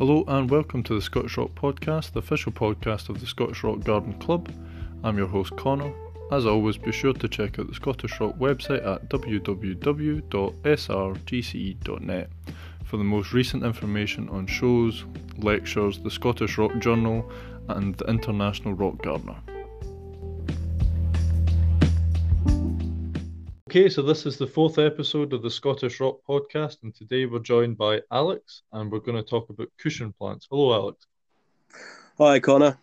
Hello and welcome to the Scottish Rock Podcast, the official podcast of the Scottish Rock Garden Club. I'm your host Connor. As always, be sure to check out the Scottish Rock website at www.srgc.net for the most recent information on shows, lectures, the Scottish Rock Journal, and the International Rock Gardener. Okay, so this is the fourth episode of the Scottish Rock Podcast, and today we're joined by Alex, and we're going to talk about cushion plants. Hello, Alex. Hi, Connor.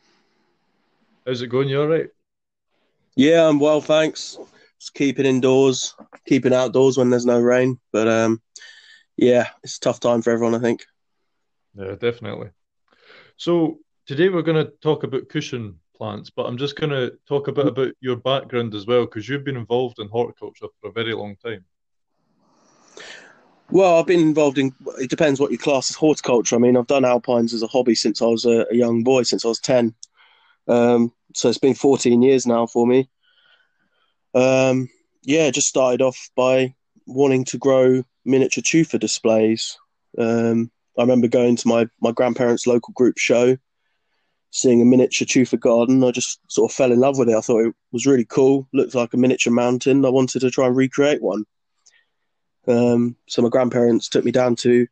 How's it going? You all right? Yeah, I'm well, thanks. Just keeping indoors, keeping outdoors when there's no rain. But um, yeah, it's a tough time for everyone, I think. Yeah, definitely. So today we're going to talk about cushion plants, but I'm just going to talk a bit about your background as well, because you've been involved in horticulture for a very long time. Well, I've been involved in. It depends what you class as horticulture. I mean, I've done alpines as a hobby since I was a, a young boy, since I was ten. Um, so it's been 14 years now for me. Um, yeah, just started off by wanting to grow miniature tufa displays. Um, I remember going to my my grandparents' local group show, seeing a miniature tufa garden. I just sort of fell in love with it. I thought it was really cool. Looked like a miniature mountain. I wanted to try and recreate one. Um, so my grandparents took me down to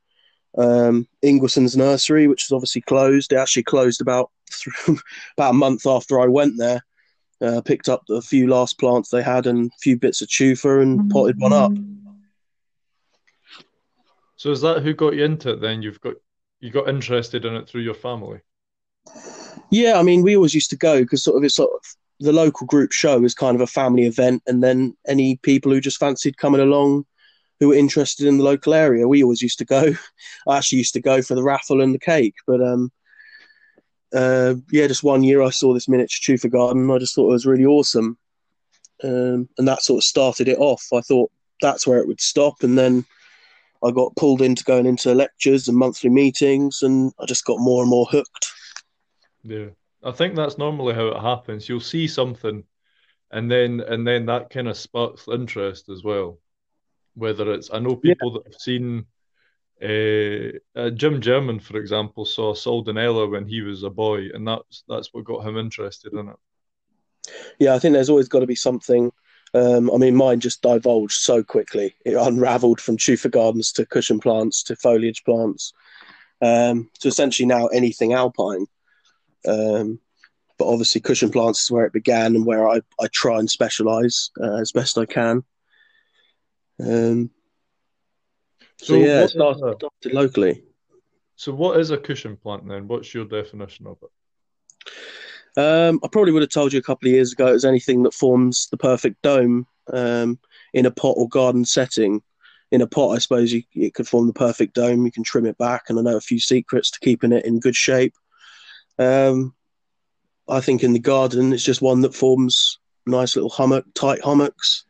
um, Ingwersen's nursery, which is obviously closed. It actually closed about about a month after I went there. Uh, picked up a few last plants they had and a few bits of tufa and mm-hmm. potted one up. So is that who got you into it? Then you've got you got interested in it through your family. Yeah, I mean, we always used to go because sort of it's sort of the local group show is kind of a family event, and then any people who just fancied coming along who were interested in the local area, we always used to go. I actually used to go for the raffle and the cake, but um, uh, yeah, just one year I saw this miniature tufa garden. I just thought it was really awesome, um, and that sort of started it off. I thought that's where it would stop, and then I got pulled into going into lectures and monthly meetings, and I just got more and more hooked. Yeah, I think that's normally how it happens. You'll see something, and then and then that kind of sparks interest as well. Whether it's I know people yeah. that have seen uh, uh, Jim Jermyn, for example, saw Soldanella when he was a boy, and that's that's what got him interested in it. Yeah, I think there's always got to be something. Um, I mean, mine just divulged so quickly. It unravelled from tufa gardens to cushion plants to foliage plants um, to essentially now anything alpine. Um, but obviously, cushion plants is where it began and where I, I try and specialise uh, as best I can. Um, so, so yeah, started, started locally. So, what is a cushion plant then? What's your definition of it? Um, I probably would have told you a couple of years ago it was anything that forms the perfect dome um, in a pot or garden setting. In a pot, I suppose you, it could form the perfect dome. You can trim it back, and I know a few secrets to keeping it in good shape. Um, I think in the garden, it's just one that forms nice little hummock, tight hummocks,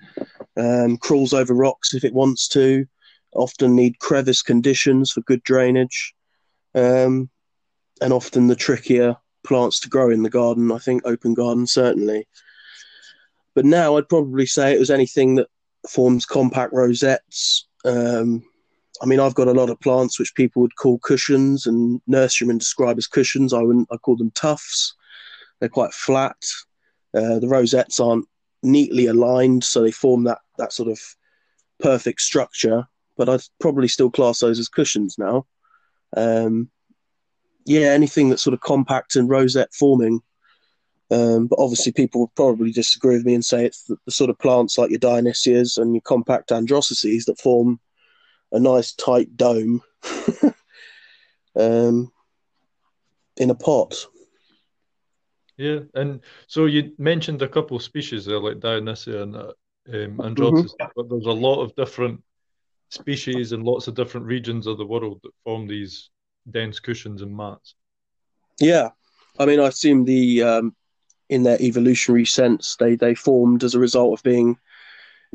um, crawls over rocks if it wants to, often need crevice conditions for good drainage, um, and often the trickier plants to grow in the garden. I think open garden certainly. But now I'd probably say it was anything that forms compact rosettes. Um, I mean, I've got a lot of plants which people would call cushions, and nurserymen describe as cushions. I wouldn't. I call them tufts. They're quite flat. Uh, the rosettes aren't neatly aligned, so they form that that sort of perfect structure. But I'd probably still class those as cushions now. Um, yeah, anything that's sort of compact and rosette forming. Um, but obviously, people would probably disagree with me and say it's the, the sort of plants like your Dionysias and your compact Androsaces that form a nice tight dome um, in a pot. Yeah, and so you mentioned a couple of species there, like Dionysia and uh, um, mm-hmm. but there's a lot of different species and lots of different regions of the world that form these dense cushions and mats. Yeah, I mean, I assume the um, in their evolutionary sense, they they formed as a result of being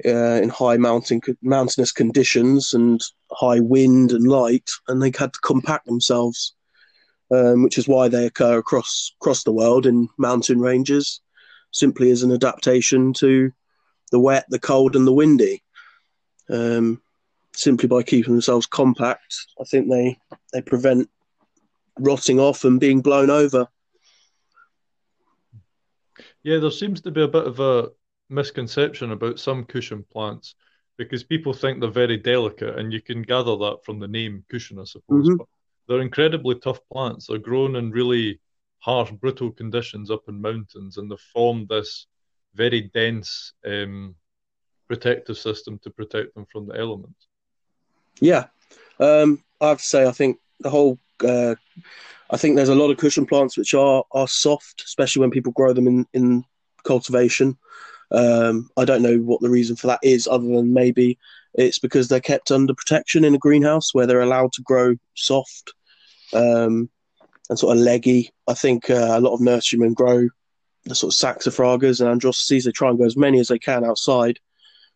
uh, in high mountain mountainous conditions and high wind and light, and they had to compact themselves, um, which is why they occur across across the world in mountain ranges, simply as an adaptation to the wet, the cold, and the windy. Um, simply by keeping themselves compact, I think they they prevent rotting off and being blown over. Yeah, there seems to be a bit of a misconception about some cushion plants because people think they're very delicate, and you can gather that from the name cushion, I suppose. Mm-hmm. But they're incredibly tough plants. They're grown in really harsh, brutal conditions up in mountains, and they've formed this very dense um, protective system to protect them from the elements. Yeah, um, I have to say, I think the whole. Uh, I think there's a lot of cushion plants which are are soft, especially when people grow them in in cultivation. Um, I don't know what the reason for that is, other than maybe it's because they're kept under protection in a greenhouse where they're allowed to grow soft um, and sort of leggy. I think uh, a lot of nurserymen grow the sort of saxifragas and androsaces. They try and grow as many as they can outside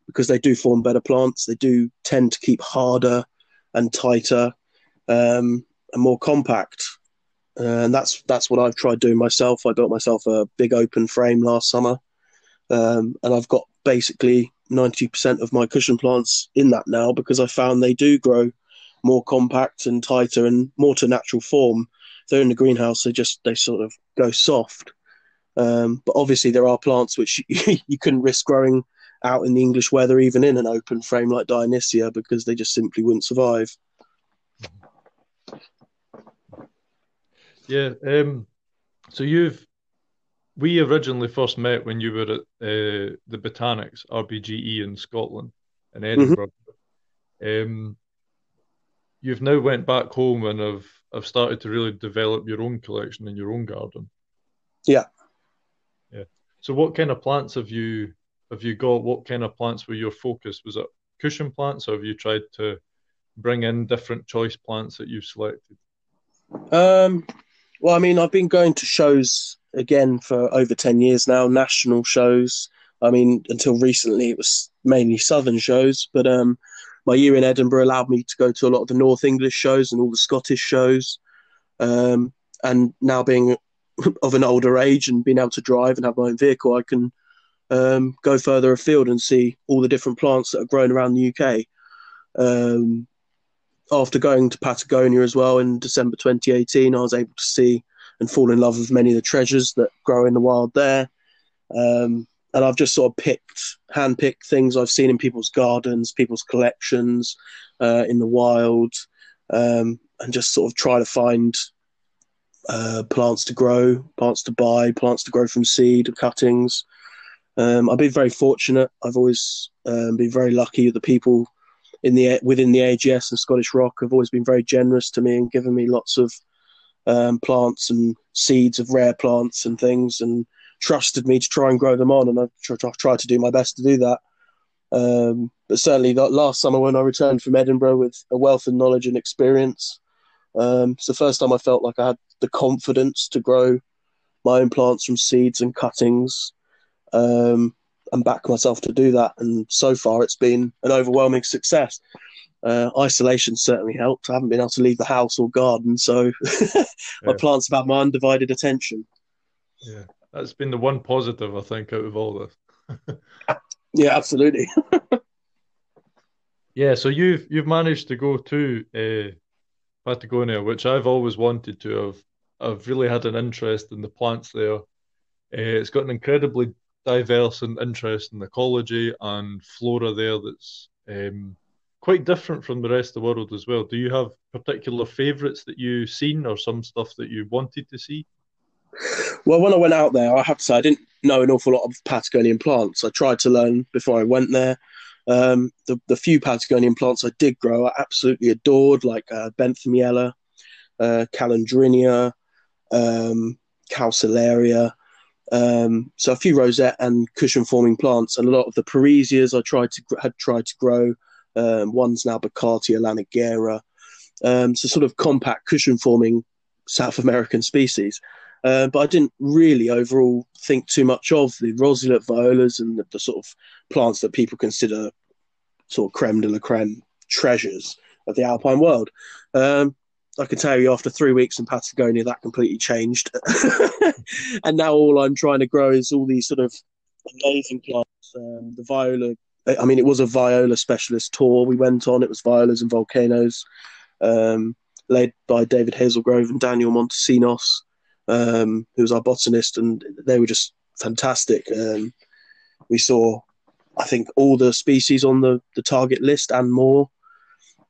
because they do form better plants. They do tend to keep harder and tighter um, and more compact. Uh, and that's that's what I've tried doing myself. I built myself a big open frame last summer, um, and I've got basically ninety percent of my cushion plants in that now because I found they do grow more compact and tighter and more to natural form. They're in the greenhouse; they just they sort of go soft. Um, but obviously, there are plants which you, you couldn't risk growing out in the English weather, even in an open frame like Dionysia, because they just simply wouldn't survive. Yeah. Um, so you've we originally first met when you were at uh, the Botanics RBGE in Scotland in mm-hmm. Edinburgh. Mm-hmm. Um, you've now went back home and have have started to really develop your own collection in your own garden. Yeah. Yeah. So what kind of plants have you have you got? What kind of plants were your focus? Was it cushion plants, or have you tried to bring in different choice plants that you've selected? Um, well, I mean, I've been going to shows again for over 10 years now, national shows. I mean, until recently, it was mainly southern shows, but um, my year in Edinburgh allowed me to go to a lot of the North English shows and all the Scottish shows. Um, and now being of an older age and being able to drive and have my own vehicle, I can um, go further afield and see all the different plants that are grown around the UK. Um, after going to Patagonia as well in December 2018, I was able to see and fall in love with many of the treasures that grow in the wild there. Um, and I've just sort of picked, handpicked things I've seen in people's gardens, people's collections uh, in the wild, um, and just sort of try to find uh, plants to grow, plants to buy, plants to grow from seed or cuttings, um, I've been very fortunate. I've always um, been very lucky. With the people in the within the AGS and Scottish Rock have always been very generous to me and given me lots of um, plants and seeds of rare plants and things, and trusted me to try and grow them on. And I've, tr- tried to do my best to do that. Um, but certainly, that last summer when I returned from Edinburgh with a wealth of knowledge and experience, um, it's the first time I felt like I had the confidence to grow my own plants from seeds and cuttings um, and back myself to do that. And so far, it's been an overwhelming success. Uh, isolation certainly helped. I haven't been able to leave the house or garden, so my yeah. plants have had my undivided attention. Yeah, that's been the one positive I think out of all this. yeah, absolutely. yeah, so you've you've managed to go to uh, Patagonia, which I've always wanted to. I've I've really had an interest in the plants there. Uh, it's got an incredibly diverse and interesting ecology and flora there that's um, quite different from the rest of the world as well. Do you have particular favourites that you've seen or some stuff that you wanted to see? Well, when I went out there, I have to say I didn't know an awful lot of Patagonian plants. I tried to learn before I went there. Um, the, the few Patagonian plants I did grow, I absolutely adored, like uh, Benthamiella, uh, Calandrinia, um, um, so a few rosette and cushion forming plants, and a lot of the Perezias I tried to had tried to grow. Um, one's now Burkartia lanigera. Um, so sort of compact cushion forming South American species. Uh, but I didn't really overall think too much of the rosulate violas and the, the, sort of plants that people consider sort of creme de la creme treasures of the alpine world. Um, I can tell you after three weeks in Patagonia, that completely changed. and now all I'm trying to grow is all these sort of amazing plants. Um, the viola, I mean, it was a viola specialist tour we went on. It was violas and volcanoes. Um, led by David Haselgrove and Daniel Montesinos, um, who was our botanist, and they were just fantastic. Um, we saw, I think, all the species on the, the target list and more.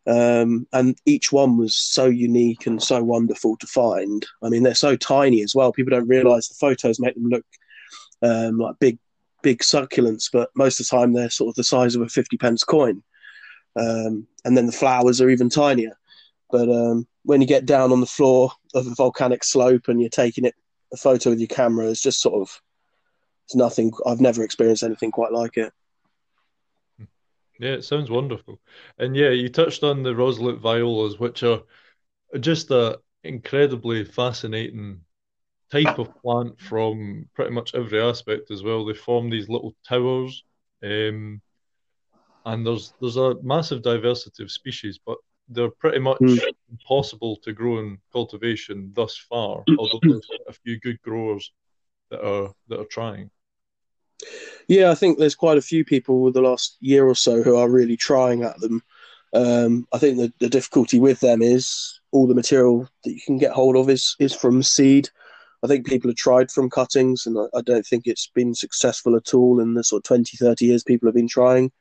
Um, and each one was so unique and so wonderful to find. I mean, they're so tiny as well. People don't realize the photos make them look um, like big, big succulents, but most of the time they're sort of the size of a 50 pence coin. Um, and then the flowers are even tinier. But um, when you get down on the floor of a volcanic slope and you're taking it a photo with your camera, it's just sort of it's nothing. I've never experienced anything quite like it. Yeah, it sounds wonderful. And yeah, you touched on the rosulate violas, which are just a incredibly fascinating type of plant from pretty much every aspect as well. They form these little towers, um, and there's there's a massive diversity of species, but they're pretty much mm. impossible to grow in cultivation thus far. although there's a few good growers that are that are trying. Yeah, I think there's quite a few people with the last year or so who are really trying at them. Um, I think the, the difficulty with them is all the material that you can get hold of is is from seed. I think people have tried from cuttings, and I, I don't think it's been successful at all in the sort of 20, 30 years people have been trying.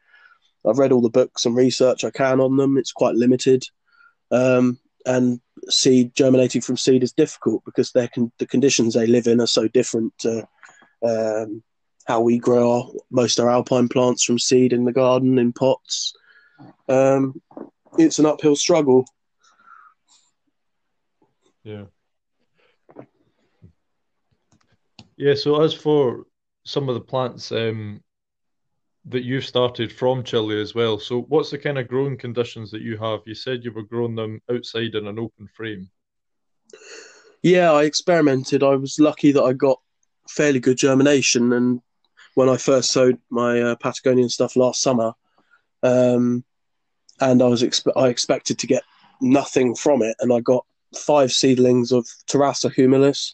I've read all the books and research I can on them. It's quite limited. Um, and seed germinating from seed is difficult because con- the conditions they live in are so different to um, how we grow our, most of our alpine plants from seed in the garden in pots. Um, it's an uphill struggle. Yeah. Yeah. So as for some of the plants um, that you've started from Chile as well, so what's the kind of growing conditions that you have? You said you were growing them outside in an open frame. Yeah, I experimented. I was lucky that I got fairly good germination and when I first sowed my uh, Patagonian stuff last summer, um, and I was I expected to get nothing from it, and I got five seedlings of Tarasa humilis,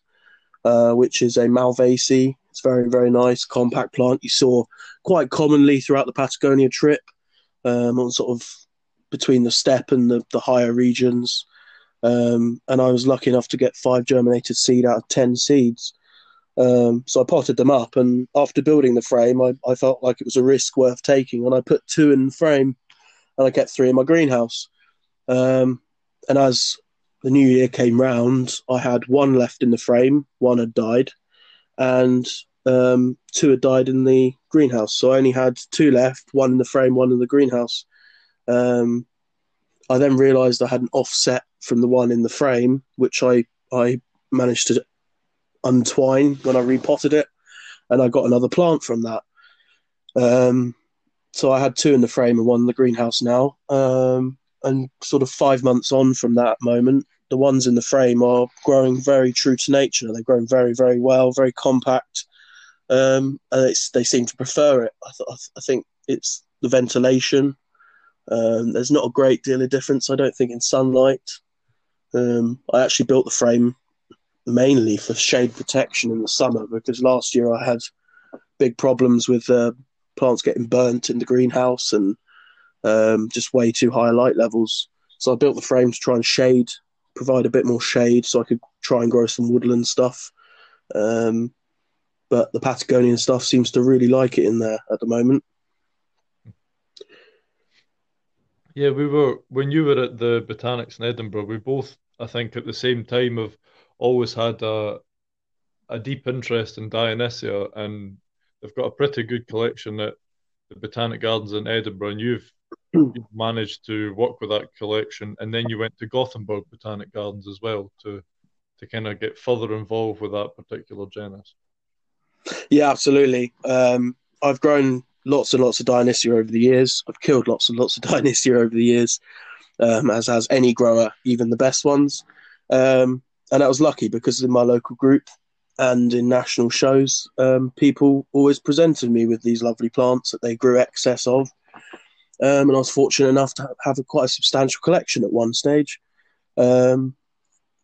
uh, which is a Malvaceae. It's very very nice compact plant. You saw quite commonly throughout the Patagonia trip, um, on sort of between the steppe and the, the higher regions. Um, and I was lucky enough to get five germinated seed out of ten seeds. Um, so I potted them up, and after building the frame, I, I felt like it was a risk worth taking, and I put two in the frame, and I kept three in my greenhouse. Um, and as the new year came round, I had one left in the frame, one had died, and um, two had died in the greenhouse. So I only had two left, one in the frame, one in the greenhouse. Um, I then realised I had an offset from the one in the frame, which I I managed to untwine when I repotted it, and I got another plant from that. Um, so I had two in the frame and one in the greenhouse now. Um, and sort of five months on from that moment, the ones in the frame are growing very true to nature. They're growing very, very well, very compact, um, and they seem to prefer it. I, th- I think it's the ventilation. Um, there's not a great deal of difference, I don't think, in sunlight. Um, I actually built the frame mainly for shade protection in the summer because last year I had big problems with uh, plants getting burnt in the greenhouse and um, just way too high light levels. So I built the frame to try and shade, provide a bit more shade, so I could try and grow some woodland stuff. Um, but the Patagonian stuff seems to really like it in there at the moment. Yeah, we were when you were at the Botanics in Edinburgh. We both, I think, at the same time of always had a a deep interest in Dionysia, and they've got a pretty good collection at the Botanic Gardens in Edinburgh. And you've, you've managed to work with that collection, and then you went to Gothenburg Botanic Gardens as well to to kind of get further involved with that particular genus. Yeah, absolutely. Um, I've grown lots and lots of Dionysia over the years. I've killed lots and lots of Dionysia over the years, um, as has any grower, even the best ones. Um, and I was lucky because in my local group and in national shows, um, people always presented me with these lovely plants that they grew excess of. Um, and I was fortunate enough to have a quite a substantial collection at one stage. Um,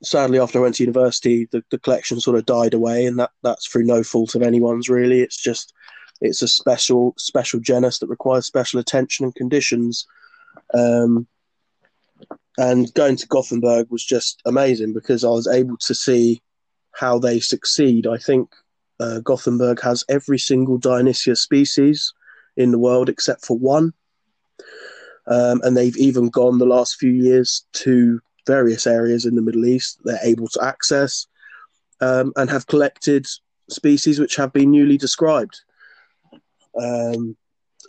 sadly, after I went to university, the, the collection sort of died away, and that, that's through no fault of anyone's really. It's just it's a special special genus that requires special attention and conditions. Um, and going to Gothenburg was just amazing because I was able to see how they succeed. I think uh, Gothenburg has every single Dionysia species in the world except for one. Um, and they've even gone the last few years to various areas in the Middle East they're able to access um, and have collected species which have been newly described. Um,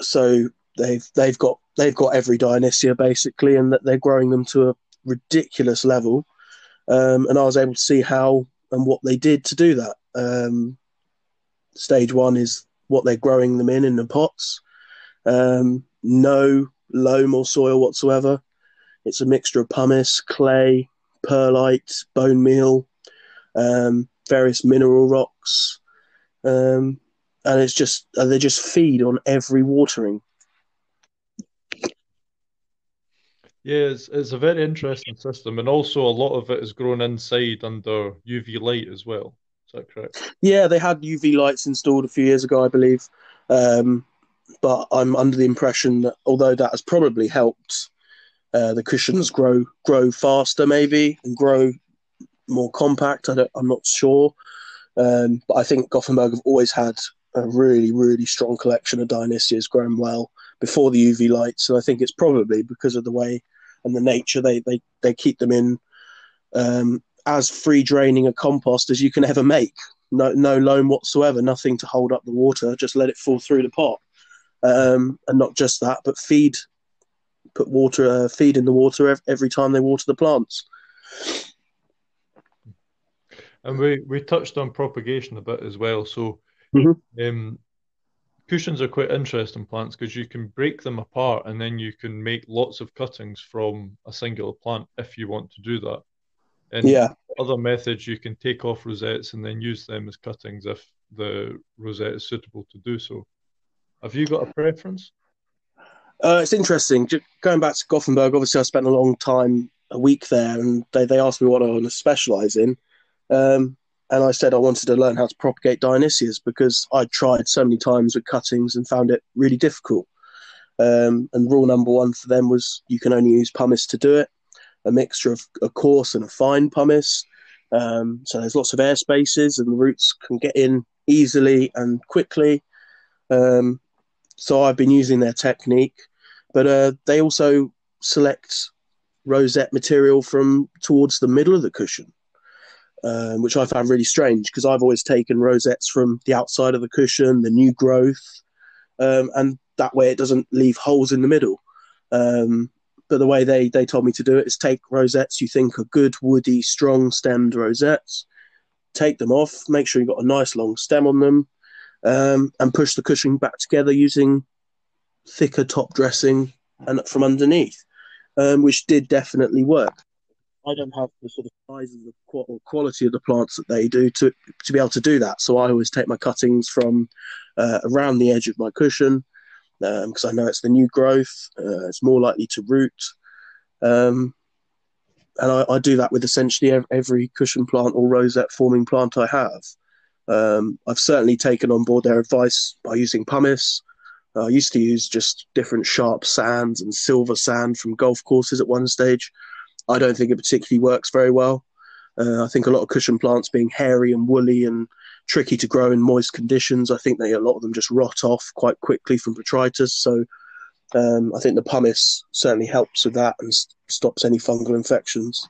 so they've they've got they've got every Dionysia basically, and that they're growing them to a ridiculous level. Um, and I was able to see how and what they did to do that. Um, stage one is what they're growing them in in the pots. Um, no loam or soil whatsoever. It's a mixture of pumice, clay, perlite, bone meal, um, various mineral rocks, um, and it's just they just feed on every watering. Yeah, it's, it's a very interesting system, and also a lot of it is grown inside under UV light as well. Is that correct? Yeah, they had UV lights installed a few years ago, I believe. Um, but I'm under the impression that although that has probably helped uh, the cushions grow grow faster, maybe and grow more compact. I am not sure, um, but I think Gothenburg have always had a really really strong collection of Dionysias grown well before the UV lights. and I think it's probably because of the way and the nature they they, they keep them in um, as free draining a compost as you can ever make. No no loam whatsoever, nothing to hold up the water. Just let it fall through the pot, um, and not just that, but feed put water uh, feed in the water every time they water the plants. And we, we touched on propagation a bit as well. So mm-hmm. um, cushions are quite interesting plants because you can break them apart and then you can make lots of cuttings from a singular plant if you want to do that. And yeah. other methods, you can take off rosettes and then use them as cuttings if the rosette is suitable to do so. Have you got a preference? Uh, it's interesting. Going back to Gothenburg, obviously, I spent a long time, a week there, and they, they asked me what I want to specialize in. Um, and I said I wanted to learn how to propagate Dionysias because I'd tried so many times with cuttings and found it really difficult. Um, and rule number one for them was you can only use pumice to do it, a mixture of a coarse and a fine pumice. Um, so there's lots of air spaces and the roots can get in easily and quickly. Um, so I've been using their technique, but uh, they also select rosette material from towards the middle of the cushion, um, which I found really strange because I've always taken rosettes from the outside of the cushion, the new growth, um, and that way it doesn't leave holes in the middle. Um, but the way they, they told me to do it is take rosettes you think are good, woody, strong stemmed rosettes, take them off, make sure you've got a nice long stem on them, um, and push the cushion back together using thicker top dressing and from underneath, um, which did definitely work. I don't have the sort of size or quality of the plants that they do to to be able to do that. So I always take my cuttings from uh, around the edge of my cushion because um, I know it's the new growth. Uh, it's more likely to root, um, and I, I, do that with essentially every cushion plant or rosette forming plant I have. Um, I've certainly taken on board their advice by using pumice. I used to use just different sharp sands and silver sand from golf courses at one stage. I don't think it particularly works very well. Uh, I think a lot of cushion plants being hairy and woolly and tricky to grow in moist conditions, I think they, a lot of them just rot off quite quickly from botrytis. So um, I think the pumice certainly helps with that and st- stops any fungal infections.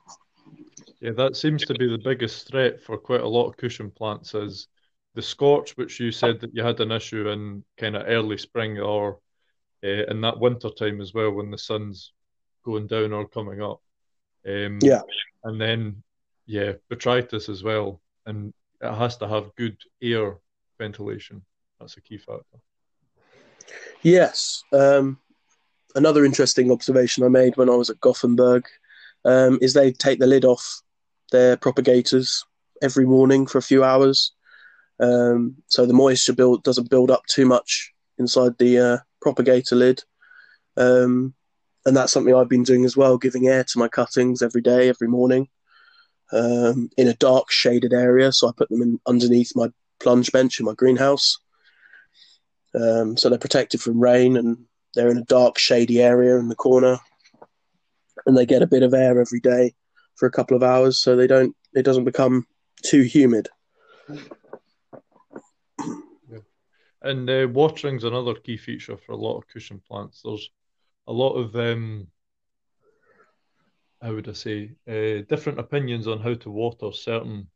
Yeah, that seems to be the biggest threat for quite a lot of cushion plants is the scorch, which you said that you had an issue in kind of early spring or uh, in that winter time as well when the sun's going down or coming up. Um, yeah. And then, yeah, botrytis as well. And it has to have good air ventilation. That's a key factor. Yes. Um, another interesting observation I made when I was at Gothenburg um, is they take the lid off their propagators every morning for a few hours. Um, so the moisture build doesn't build up too much inside the uh, propagator lid. Um, and that's something I've been doing as well, giving air to my cuttings every day, every morning, um, in a dark shaded area. So I put them in underneath my plunge bench in my greenhouse. Um, so they're protected from rain and they're in a dark, shady area in the corner. and they get a bit of air every day for a couple of hours, so they don't it doesn't become too humid. And uh, watering's another key feature for a lot of cushion plants. There's a lot of um, how would I say uh, different opinions on how to water certain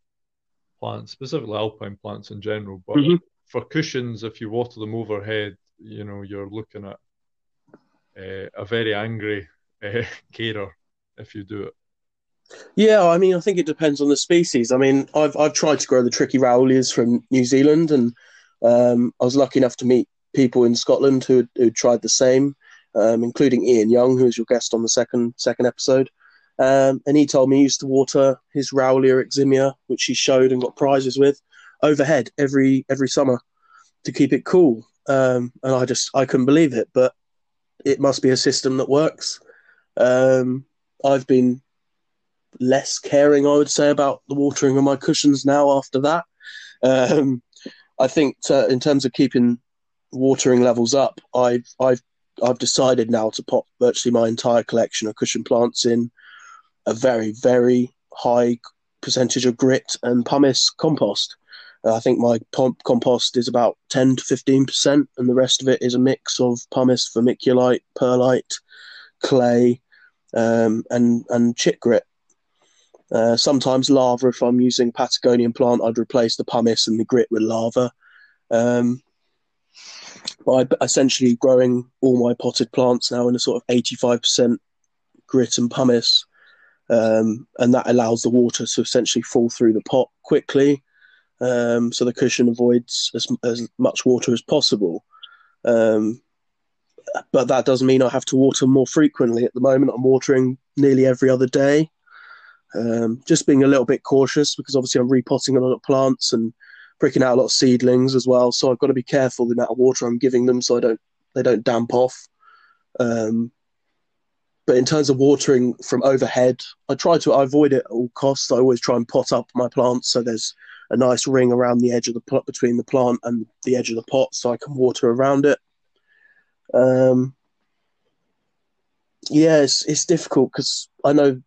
plants, specifically alpine plants in general. But mm-hmm. for cushions, if you water them overhead, you know you're looking at uh, a very angry uh, carer if you do it. Yeah, I mean, I think it depends on the species. I mean, I've I've tried to grow the tricky Raoulias from New Zealand, and um, I was lucky enough to meet people in Scotland who who tried the same, um, including Ian Young, who was your guest on the second second episode. Um, and he told me he used to water his Raoulia eximia, which he showed and got prizes with, overhead every every summer to keep it cool. Um, and I just I couldn't believe it, but it must be a system that works. Um, I've been less caring, I would say, about the watering of my cushions now after that. Um, I think to, in terms of keeping watering levels up, I've I've I've decided now to pop virtually my entire collection of cushion plants in a very very high percentage of grit and pumice compost. Uh, I think my compost is about 10 to 15%, and the rest of it is a mix of pumice, vermiculite, perlite, clay, um, and, and chick grit. Uh, sometimes lava, if I'm using Patagonian plant, I'd replace the pumice and the grit with lava. Um, I'm essentially growing all my potted plants now in a sort of 85% grit and pumice. Um, and that allows the water to essentially fall through the pot quickly um, so the cushion avoids as, as much water as possible. Um, but that doesn't mean I have to water more frequently. At the moment, I'm watering nearly every other day. Um, just being a little bit cautious because obviously I'm repotting a lot of plants and pricking out a lot of seedlings as well. So I've got to be careful the amount of water I'm giving them so I don't they don't damp off. Um, but in terms of watering from overhead, I try to avoid it at all costs. I always try and pot up my plants so there's a nice ring around the edge of the pot between the plant and the edge of the pot so I can water around it. Um, yeah, it's, it's difficult because I know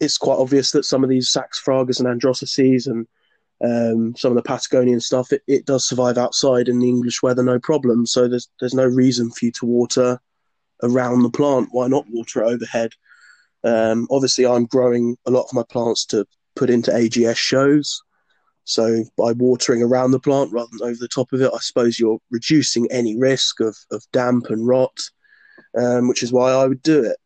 it's quite obvious that some of these saxifragas and androsaces and um, some of the Patagonian stuff, it, it does survive outside in the English weather, no problem. So there's there's no reason for you to water around the plant. Why not water it overhead? Um, obviously, I'm growing a lot of my plants to put into AGS shows. So by watering around the plant rather than over the top of it, I suppose you're reducing any risk of, of damp and rot, um, which is why I would do it.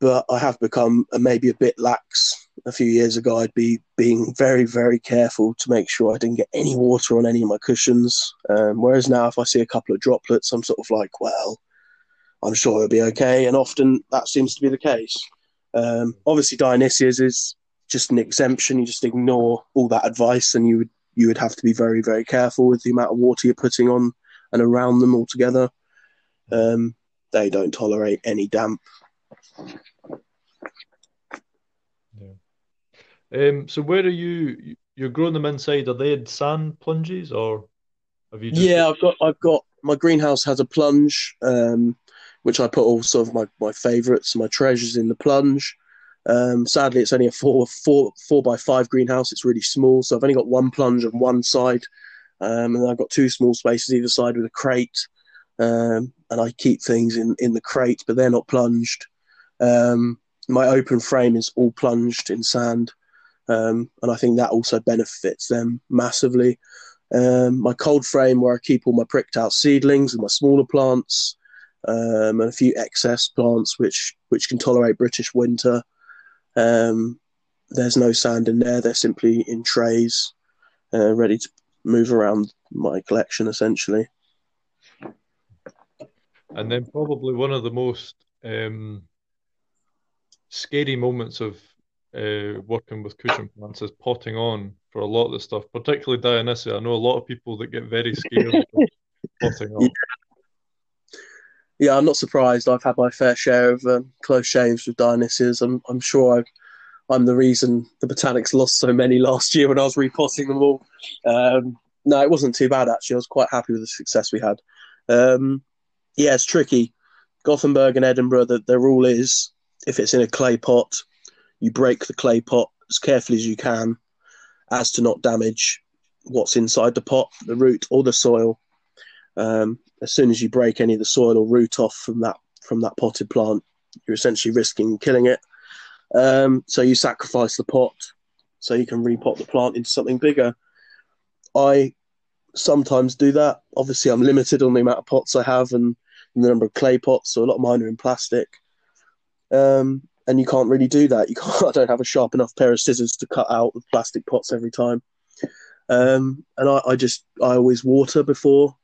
But I have become maybe a bit lax. A few years ago, I'd be being very, very careful to make sure I didn't get any water on any of my cushions. Um, whereas now, if I see a couple of droplets, I'm sort of like, well, I'm sure it'll be okay. And often that seems to be the case. Um, obviously, Dionysias is just an exemption. You just ignore all that advice, and you would you would have to be very very careful with the amount of water you're putting on and around them altogether. Um, they don't tolerate any damp. Yeah. Um, so where are you? You're growing them inside. Are they in sand plunges or have you? Just... Yeah, I've got. I've got. My greenhouse has a plunge, um, which I put all sort of my my favourites, my treasures in the plunge. Um, sadly, it's only a four, four, four by five greenhouse. It's really small, so I've only got one plunge on one side, um, and I've got two small spaces either side with a crate. Um, and I keep things in in the crate, but they're not plunged. Um, my open frame is all plunged in sand, um, and I think that also benefits them massively. Um, my cold frame, where I keep all my pricked out seedlings and my smaller plants, and a few excess plants which which can tolerate British winter. Um, there's no sand in there. They're simply in trays, uh, ready to move around my collection essentially. And then probably one of the most um, scary moments of uh, working with cushion plants is potting on for a lot of the stuff, particularly Dionysia. I know a lot of people that get very scared potting on. Yeah. I'm not surprised. I've had my fair share of um, close shaves with Dionysias. I'm, I'm sure I I'm the reason the Botanics lost so many last year when I was repotting them all. Um, no, it wasn't too bad actually. I was quite happy with the success we had. Um, yeah, it's tricky. Gothenburg and Edinburgh, the, the rule is if it's in a clay pot, you break the clay pot as carefully as you can, as to not damage what's inside the pot, the root or the soil. Um, as soon as you break any of the soil or root off from that from that potted plant, you're essentially risking killing it. Um, so you sacrifice the pot so you can repot the plant into something bigger. I sometimes do that. Obviously, I'm limited on the amount of pots I have and the number of clay pots, so a lot of mine are in plastic. Um, and you can't really do that. You can't. I don't have a sharp enough pair of scissors to cut out the plastic pots every time. Um, and I, I, just I always water before,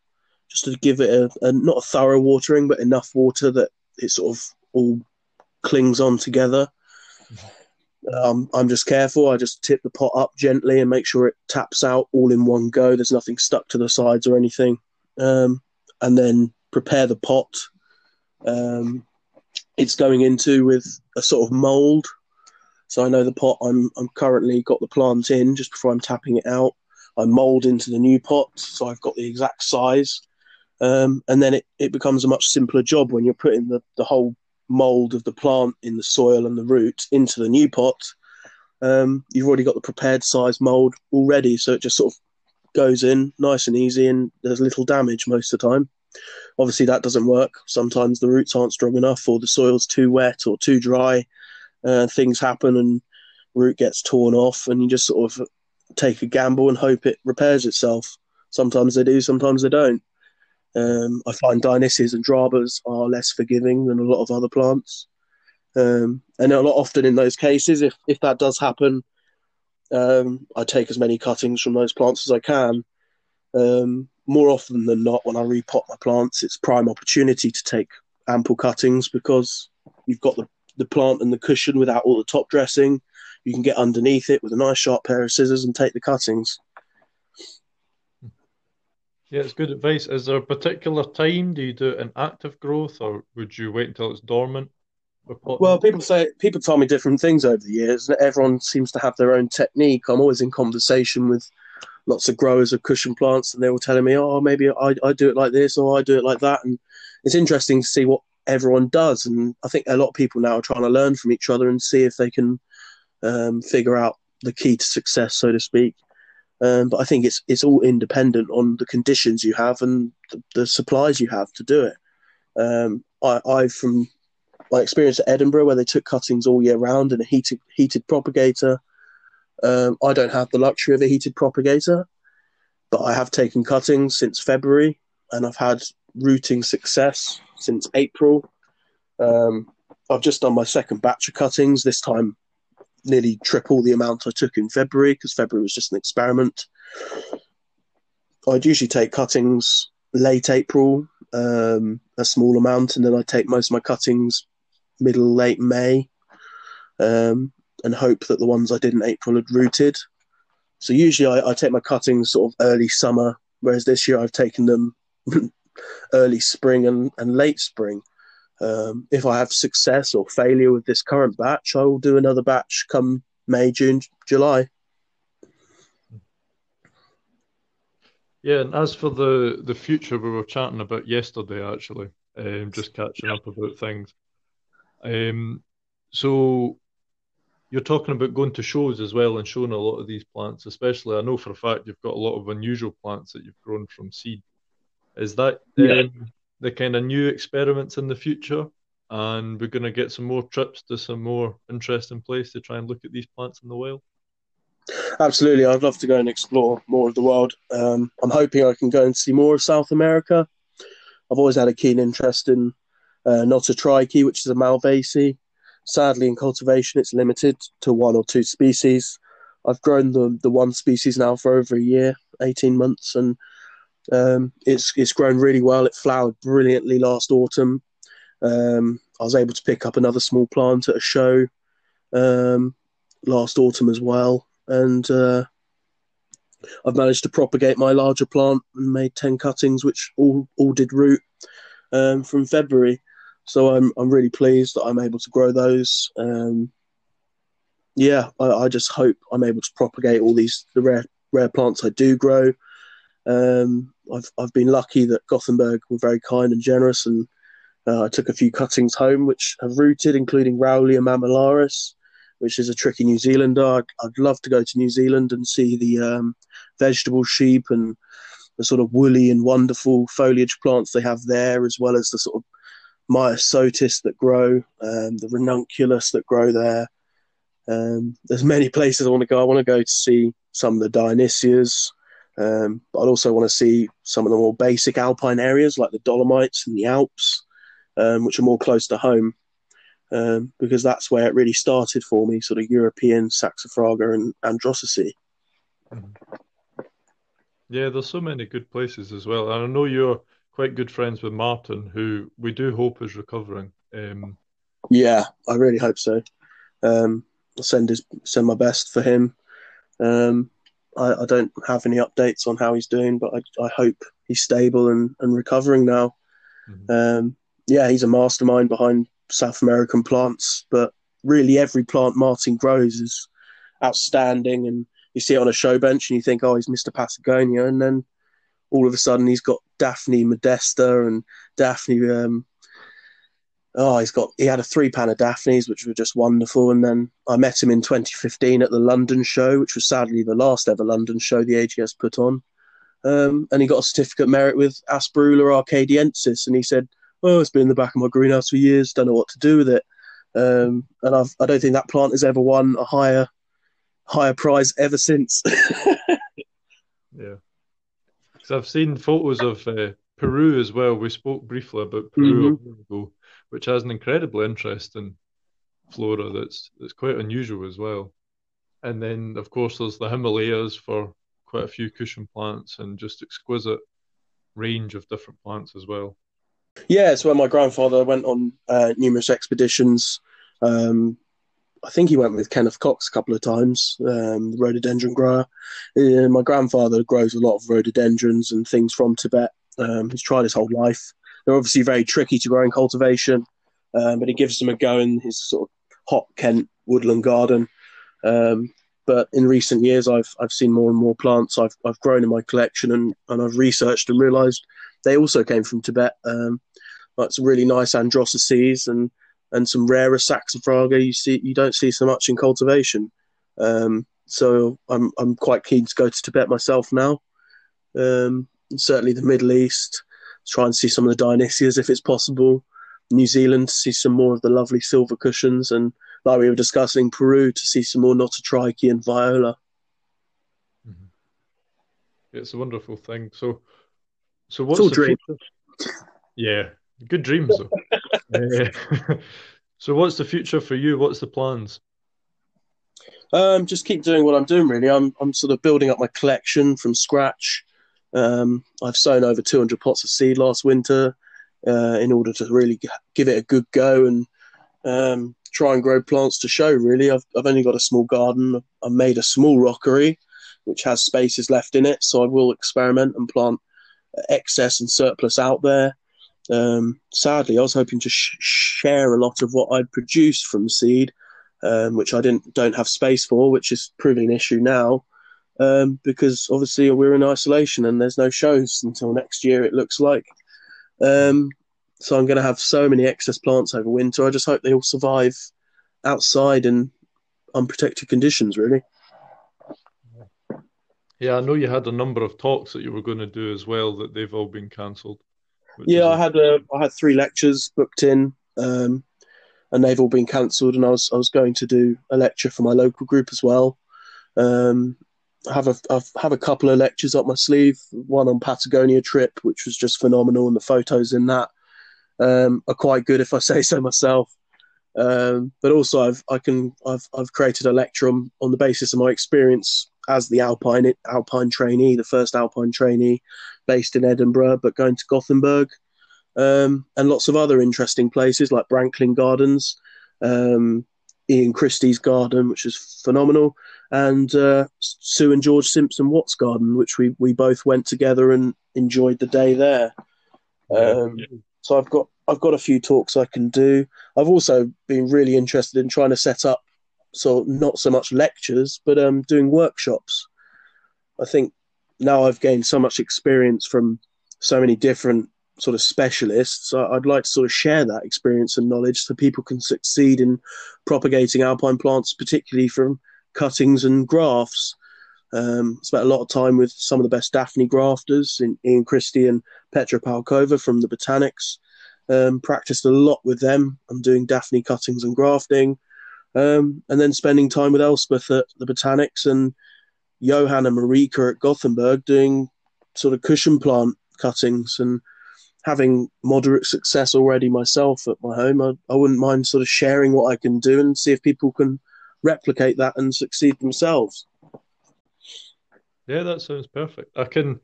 just to give it a, a, not a thorough watering, but enough water that it sort of all clings on together. Um, I'm just careful. I just tip the pot up gently and make sure it taps out all in one go. There's nothing stuck to the sides or anything. Um, and then prepare the pot. Um, it's going into with a sort of mold. So I know the pot I'm I'm currently got the plant in just before I'm tapping it out. I mold into the new pot, so I've got the exact size. Um, and then it, it becomes a much simpler job when you're putting the, the whole mold of the plant in the soil and the root into the new pot, um, you've already got the prepared size mold already, so it just sort of goes in nice and easy, and there's little damage most of the time. Obviously, that doesn't work. Sometimes the roots aren't strong enough, or the soil's too wet or too dry. Uh, things happen, and root gets torn off, and you just sort of take a gamble and hope it repairs itself. Sometimes they do, sometimes they don't. Um, I find Dionysias and Drabas are less forgiving than a lot of other plants. Um, and a lot often in those cases, if, if that does happen, um, I take as many cuttings from those plants as I can. Um, more often than not, when I repot my plants, it's prime opportunity to take ample cuttings because you've got the, the plant and the cushion without all the top dressing. You can get underneath it with a nice sharp pair of scissors and take the cuttings. Yeah, it's good advice. Is there a particular time? Do you do it in active growth, or would you wait until it's dormant? Well, people say people tell me different things over the years, and everyone seems to have their own technique. I'm always in conversation with lots of growers of cushion plants, and they were telling me, "Oh, maybe I, I do it like this, or I do it like that." And it's interesting to see what everyone does, and I think a lot of people now are trying to learn from each other and see if they can um, figure out the key to success, so to speak. Um, but I think it's it's all independent on the conditions you have and the, the supplies you have to do it. Um, I, I, from my experience at Edinburgh, where they took cuttings all year round in a heated heated propagator, um, I don't have the luxury of a heated propagator, but I have taken cuttings since February, and I've had rooting success since April. Um, I've just done my second batch of cuttings this time nearly triple the amount I took in February because February was just an experiment. I'd usually take cuttings late April, um, a small amount, and then I take most of my cuttings middle late May, um, and hope that the ones I did in April had rooted. So usually I, I take my cuttings sort of early summer, whereas this year I've taken them early spring and, and late spring. Um, if I have success or failure with this current batch, I will do another batch come May, June, July. Yeah, and as for the the future, we were chatting about yesterday actually, um, just catching up about things. Um, so you're talking about going to shows as well and showing a lot of these plants, especially. I know for a fact you've got a lot of unusual plants that you've grown from seed. Is that yeah. um, the kind of new experiments in the future. And we're going to get some more trips to some more interesting places to try and look at these plants in the wild. Absolutely, I'd love to go and explore more of the world. Um, I'm hoping I can go and see more of South America. I've always had a keen interest in uh, Nototriche, which is a Malvaceae. Sadly, in cultivation, it's limited to one or two species. I've grown the the one species now for over a year, 18 months, and um, it's it's grown really well. It flowered brilliantly last autumn. Um, I was able to pick up another small plant at a show um, last autumn as well, and uh, I've managed to propagate my larger plant and made ten cuttings, which all all did root um, from February. So I'm I'm really pleased that I'm able to grow those. Um, yeah, I, I, just hope I'm able to propagate all these the rare rare plants I do grow. Um, I've I've been lucky that Gothenburg were very kind and generous and Uh, I took a few cuttings home which have rooted, including Raoulia mammillaris, which is a tricky New Zealander. I'd, I'd, love to go to New Zealand and see the um, vegetable sheep and the sort of woolly and wonderful foliage plants they have there, as well as the sort of myosotis that grow, um, the ranunculus that grow there. Um, there's many places I want to go. I want to go to see some of the Dionysias, um, but I'd also want to see some of the more basic alpine areas like the Dolomites and the Alps, um, which are more close to home, um, because that's where it really started for me, sort of European Saxifraga and Androsace. Mm-hmm. Yeah, there's so many good places as well. And I know you're quite good friends with Martin, who we do hope is recovering. Um, yeah, I really hope so. Um, I'll send his send my best for him. Um, I, I, don't have any updates on how he's doing, but I, I hope he's stable and, and recovering now. Mm-hmm. Um, yeah, he's a mastermind behind South American plants, but really every plant Martin grows is outstanding and you see it on a show bench and you think, oh, he's Mr. Patagonia, and then all of a sudden he's got Daphne Modesta and Daphne. Um, oh, he's got he had a three pan of Daphnes, which were just wonderful. And then I met him in 2015 at the London show, which was sadly the last ever London show the AGS put on. Um, and he got a certificate merit with Asperula arcadiensis, and he said, "Oh, it's been in the back of my greenhouse for years. Don't know what to do with it." Um, and I've, I don't think that plant has ever won a higher higher prize ever since. yeah, because I've seen photos of uh, Peru as well. We spoke briefly about Peru mm-hmm. which has an incredibly interesting flora that's that's quite unusual as well. And then, of course, there's the Himalayas for quite a few cushion plants and just exquisite range of different plants as well. Yeah, it's where my grandfather went on uh, numerous expeditions. Um, I think he went with Kenneth Cox a couple of times, um, the rhododendron grower. Uh, my grandfather grows a lot of rhododendrons and things from Tibet. Um, he's tried his whole life. They're obviously very tricky to grow in cultivation, um, but he gives them a go in his sort of hot Kent woodland garden. Um, but in recent years, I've I've seen more and more plants I've I've grown in my collection and, and I've researched and realised they also came from Tibet. Um, like some really nice androsace and and some rarer saxifraga you see you don't see so much in cultivation. Um, so I'm I'm quite keen to go to Tibet myself now. Um, certainly the Middle East, try and see some of the Dionysias if it's possible. New Zealand to see some more of the lovely silver cushions, and like we were discussing, Peru to see some more Nototriche and Viola. Mm-hmm. It's a wonderful thing. So, so what's the dream? Future? Yeah, Good dreams, though. uh, so, what's the future for you? What's the plans? Um, just keep doing what I'm doing. Really, I'm I'm sort of building up my collection from scratch. Um, I've sown over 200 pots of seed last winter uh, in order to really give it a good go and um, try and grow plants to show. Really, I've I've only got a small garden. I've made a small rockery which has spaces left in it, so I will experiment and plant excess and surplus out there. Um, sadly, I was hoping to sh- share a lot of what I'd produced from seed, um, which I didn't don't have space for, which is proving an issue now. Um, because obviously we're in isolation and there's no shows until next year. It looks like. Um, so I'm going to have so many excess plants over winter. I just hope they all survive outside in unprotected conditions. Really. Yeah, I know you had a number of talks that you were going to do as well that they've all been cancelled. Yeah, I had a, I had three lectures booked in, um, and they've all been cancelled. And I was I was going to do a lecture for my local group as well. Um, I have a I have a couple of lectures up my sleeve. One on Patagonia trip, which was just phenomenal, and the photos in that um, are quite good, if I say so myself. Um, but also, I've I can I've I've created a lecture on, on the basis of my experience as the Alpine Alpine trainee, the first Alpine trainee, based in Edinburgh, but going to Gothenburg, um, and lots of other interesting places like Branklyn Gardens, um, Ian Christie's garden, which is phenomenal, and uh, Sue and George Simpson Watt's garden, which we we both went together and enjoyed the day there. Um, so I've got I've got a few talks I can do. I've also been really interested in trying to set up so not so much lectures, but um, doing workshops. I think now I've gained so much experience from so many different sort of specialists, I'd like to sort of share that experience and knowledge so people can succeed in propagating alpine plants, particularly from cuttings and grafts. Um, spent a lot of time with some of the best Daphne grafters, in Ian Christie and Petra Palkova from the Botanics. Um, practiced a lot with them. I'm doing Daphne cuttings and grafting, um, and then spending time with Elspeth at the Botanics and Johan and Marika at Gothenburg doing sort of cushion plant cuttings and having moderate success already myself at my home. I, I wouldn't mind sort of sharing what I can do and see if people can replicate that and succeed themselves. Yeah, that sounds perfect. I can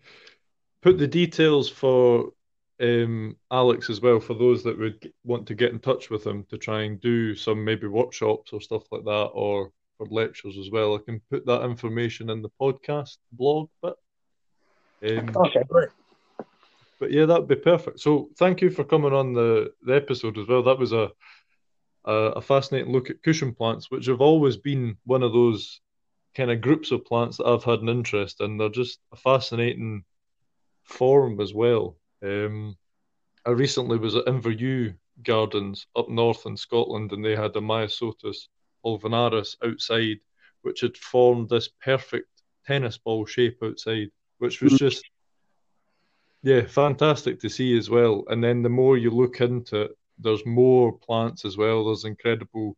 put the details for um, Alex as well for those that would want to get in touch with him to try and do some maybe workshops or stuff like that or for lectures as well. I can put that information in the podcast blog but Um, okay, great. But yeah, that'd be perfect. So thank you for coming on the, the episode as well. That was a, a a fascinating look at cushion plants, which have always been one of those kind of groups of plants that I've had an interest in. They're just a fascinating form as well. Um, I recently was at Inverewe Gardens up north in Scotland, and they had a Myosotis pulvinaris outside, which had formed this perfect tennis ball shape outside, which was just yeah, fantastic to see as well. And then the more you look into it, there's more plants as well. There's incredible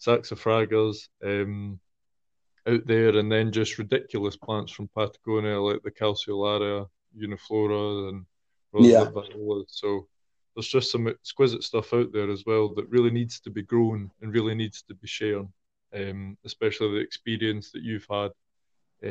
saxifragas um, out there, and then just ridiculous plants from Patagonia like the Calceolaria uniflora and yeah. So there's just some exquisite stuff out there as well that really needs to be grown and really needs to be shared, um, especially the experience that you've had